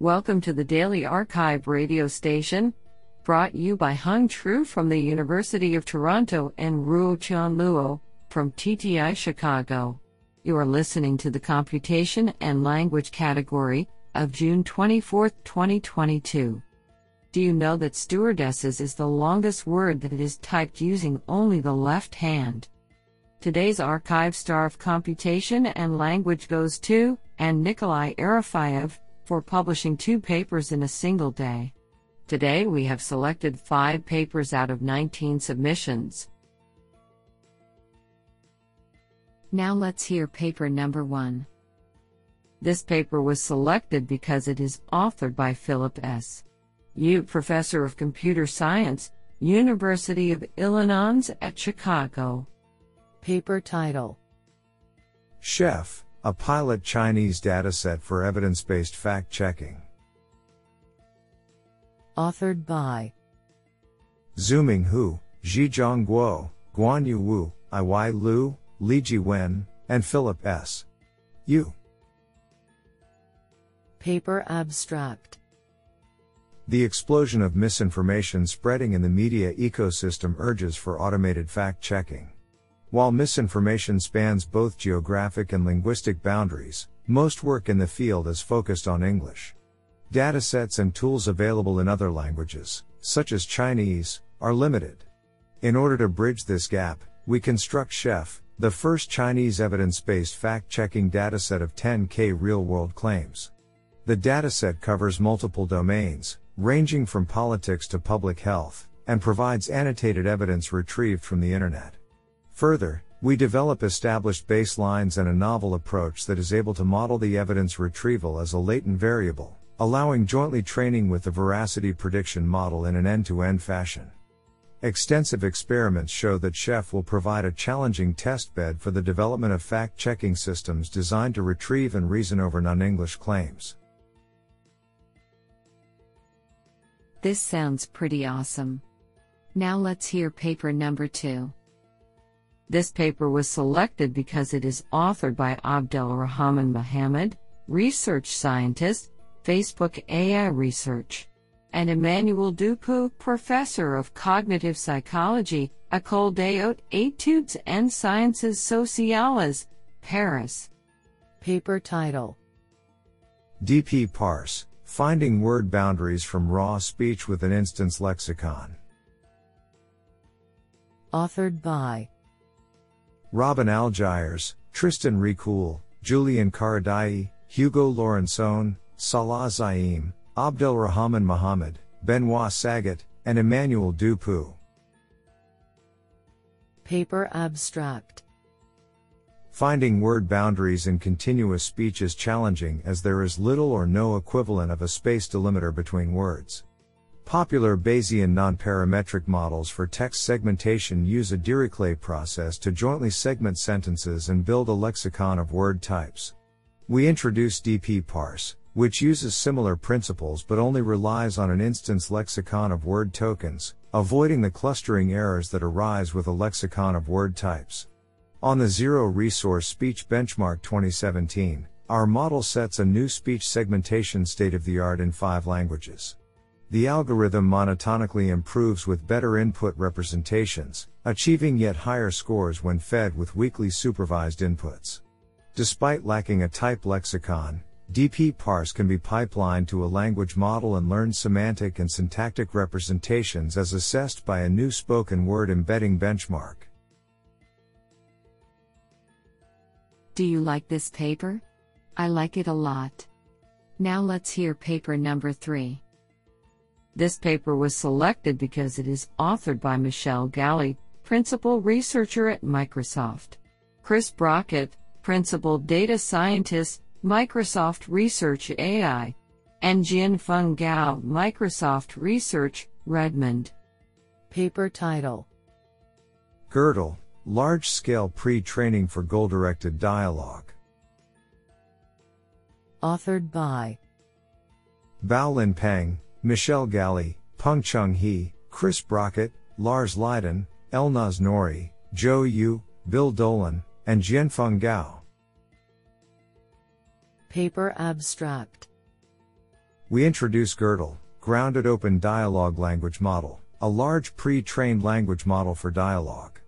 Welcome to the Daily Archive radio station, brought you by Hung Tru from the University of Toronto and Ruotian Luo from TTI Chicago. You are listening to the Computation and Language category of June 24, 2022. Do you know that stewardesses is the longest word that is typed using only the left hand? Today's archive star of computation and language goes to, and Nikolai Arefyev, for publishing two papers in a single day. Today we have selected five papers out of 19 submissions. Now let's hear paper number one. This paper was selected because it is authored by Philip S. Yu, Professor of Computer Science, University of Illinois at Chicago. Paper title Chef a pilot Chinese dataset for evidence based fact checking. Authored by Xuming Hu, Zhijiang Guo, Guanyu Wu, Aiwei Liu, Lijie Wen, and Philip S. Yu. Paper Abstract The explosion of misinformation spreading in the media ecosystem urges for automated fact checking. While misinformation spans both geographic and linguistic boundaries, most work in the field is focused on English. Datasets and tools available in other languages, such as Chinese, are limited. In order to bridge this gap, we construct Chef, the first Chinese evidence based fact checking dataset of 10K real world claims. The dataset covers multiple domains, ranging from politics to public health, and provides annotated evidence retrieved from the internet. Further, we develop established baselines and a novel approach that is able to model the evidence retrieval as a latent variable, allowing jointly training with the veracity prediction model in an end to end fashion. Extensive experiments show that Chef will provide a challenging test bed for the development of fact checking systems designed to retrieve and reason over non English claims. This sounds pretty awesome. Now let's hear paper number two. This paper was selected because it is authored by Abdel Rahman Mohamed, research scientist, Facebook AI Research, and Emmanuel Dupoux, professor of cognitive psychology, École des Hautes Études and Sciences Sociales, Paris. Paper title DP Parse Finding Word Boundaries from Raw Speech with an Instance Lexicon. Authored by Robin Algayres, Tristan Ricoul, Julien Karadayi, Hugo Laurençon, Salah Zaiem, Abdelrahman Mohamed, Benoît Sagot, and Emmanuel Dupoux. Paper Abstract Finding word boundaries in continuous speech is challenging as there is little or no equivalent of a space delimiter between words. Popular Bayesian nonparametric models for text segmentation use a Dirichlet process to jointly segment sentences and build a lexicon of word types. We introduce DP parse, which uses similar principles but only relies on an instance lexicon of word tokens, avoiding the clustering errors that arise with a lexicon of word types. On the Zero Resource Speech Benchmark 2017, our model sets a new speech segmentation state of the art in five languages. The algorithm monotonically improves with better input representations, achieving yet higher scores when fed with weakly supervised inputs. Despite lacking a type lexicon, DP parse can be pipelined to a language model and learn semantic and syntactic representations as assessed by a new spoken word embedding benchmark. Do you like this paper? I like it a lot. Now let's hear paper number three. This paper was selected because it is authored by Michel Galley, principal researcher at Microsoft, Chris Brockett, principal data scientist, Microsoft Research AI, and Jianfeng Gao, Microsoft Research, Redmond. Paper title GODEL Large Scale Pre Training for Goal Directed Dialogue. Authored by Baolin Peng, Michel Galley, Pengcheng He, Chris Brockett, Lars Liden, Elnaz Nouri, Zhou Yu, Bill Dolan, and Jianfeng Gao. Paper Abstract we introduce GODEL, Grounded Open Dialogue Language Model, a large pre-trained language model for dialogue.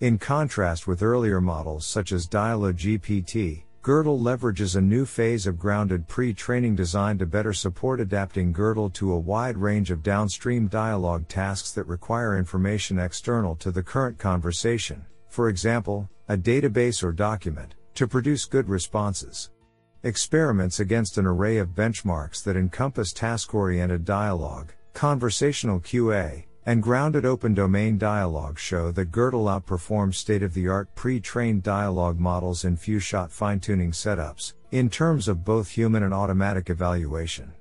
In contrast with earlier models such as DialoGPT, GODEL leverages a new phase of grounded pre-training designed to better support adapting GODEL to a wide range of downstream dialogue tasks that require information external to the current conversation, for example, a database or document, to produce good responses. Experiments against an array of benchmarks that encompass task-oriented dialogue, conversational QA, and grounded open domain dialogue show that GODEL outperforms state of the art pre trained dialogue models in few shot fine tuning setups, in terms of both human and automatic evaluation.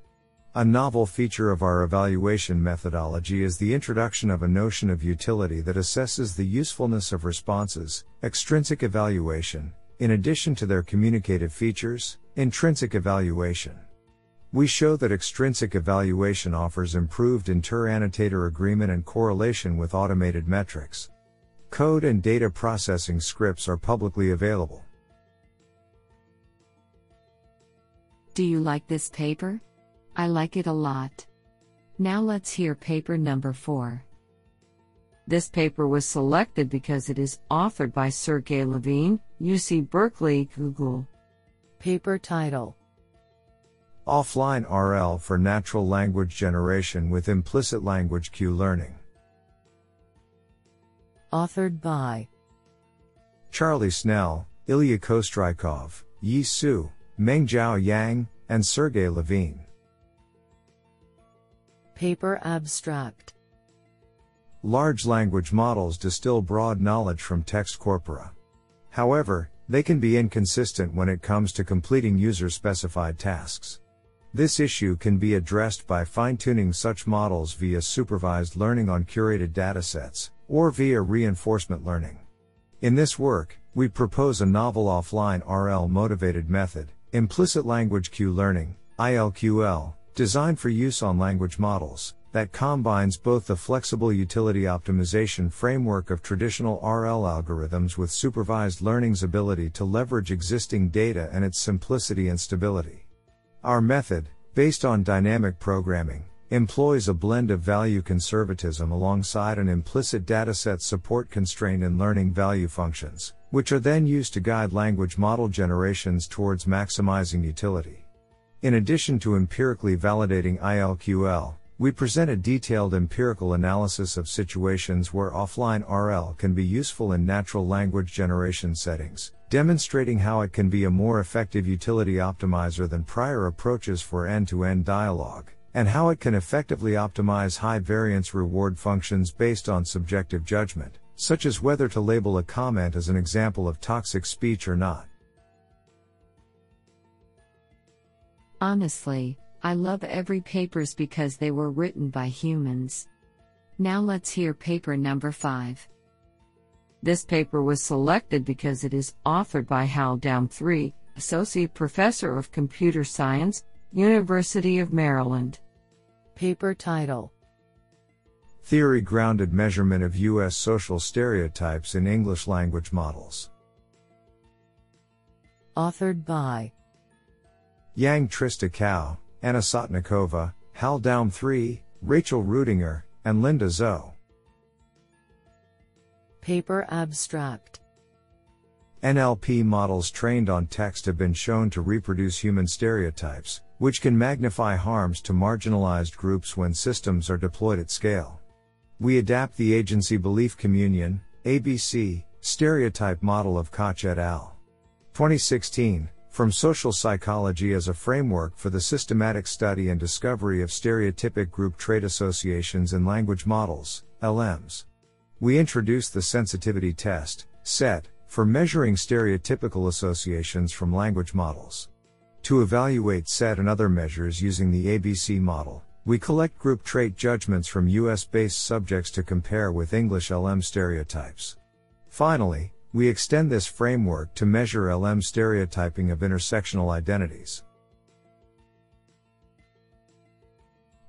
A novel feature of our evaluation methodology is the introduction of a notion of utility that assesses the usefulness of responses, extrinsic evaluation, in addition to their communicative features, intrinsic evaluation. We show that extrinsic evaluation offers improved inter-annotator agreement and correlation with automated metrics. Code and data processing scripts are publicly available. Do you like this paper? I like it a lot. Now let's hear paper number 4. This paper was selected because it is authored by Sergey Levine, UC Berkeley, Google. Paper title Offline RL for natural language generation with implicit language Q learning. Authored by Charlie Snell, Ilya Kostrikov, Yi Su, Mengjiao Yang, and Sergey Levine. Paper Abstract Large language models distill broad knowledge from text corpora. However, they can be inconsistent when it comes to completing user specified tasks. This issue can be addressed by fine-tuning such models via supervised learning on curated datasets, or via reinforcement learning. In this work, we propose a novel offline RL motivated method, implicit language Q learning, ILQL, designed for use on language models, that combines both the flexible utility optimization framework of traditional RL algorithms with supervised learning's ability to leverage existing data and its simplicity and stability. Our method, based on dynamic programming, employs a blend of value conservatism alongside an implicit dataset support constraint and learning value functions, which are then used to guide language model generations towards maximizing utility. In addition to empirically validating ILQL, we present a detailed empirical analysis of situations where offline RL can be useful in natural language generation settings, demonstrating how it can be a more effective utility optimizer than prior approaches for end to end dialogue, and how it can effectively optimize high variance reward functions based on subjective judgment, such as whether to label a comment as an example of toxic speech or not. Honestly, I love every papers because they were written by humans. Now let's hear paper number 5. This paper was selected because it is authored by Hal Daumé III, Associate Professor of Computer Science, University of Maryland. Paper title Theory Grounded Measurement of U.S. Social Stereotypes in English Language Models. Authored by Yang Trista Cao, Anna Sotnikova, Hal Daumé III, Rachel Rudinger, and Linda Zou. Paper Abstract NLP models trained on text have been shown to reproduce human stereotypes, which can magnify harms to marginalized groups when systems are deployed at scale. We adapt the agency belief communion, ABC, stereotype model of Koch et al. 2016, from social psychology as a framework for the systematic study and discovery of stereotypic group trait associations in language models, LMs. We introduced the sensitivity test, SET, for measuring stereotypical associations from language models. To evaluate SET and other measures using the ABC model, we collect group trait judgments from US based subjects to compare with English LM stereotypes. Finally, we extend this framework to measure LM stereotyping of intersectional identities.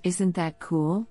Isn't that cool?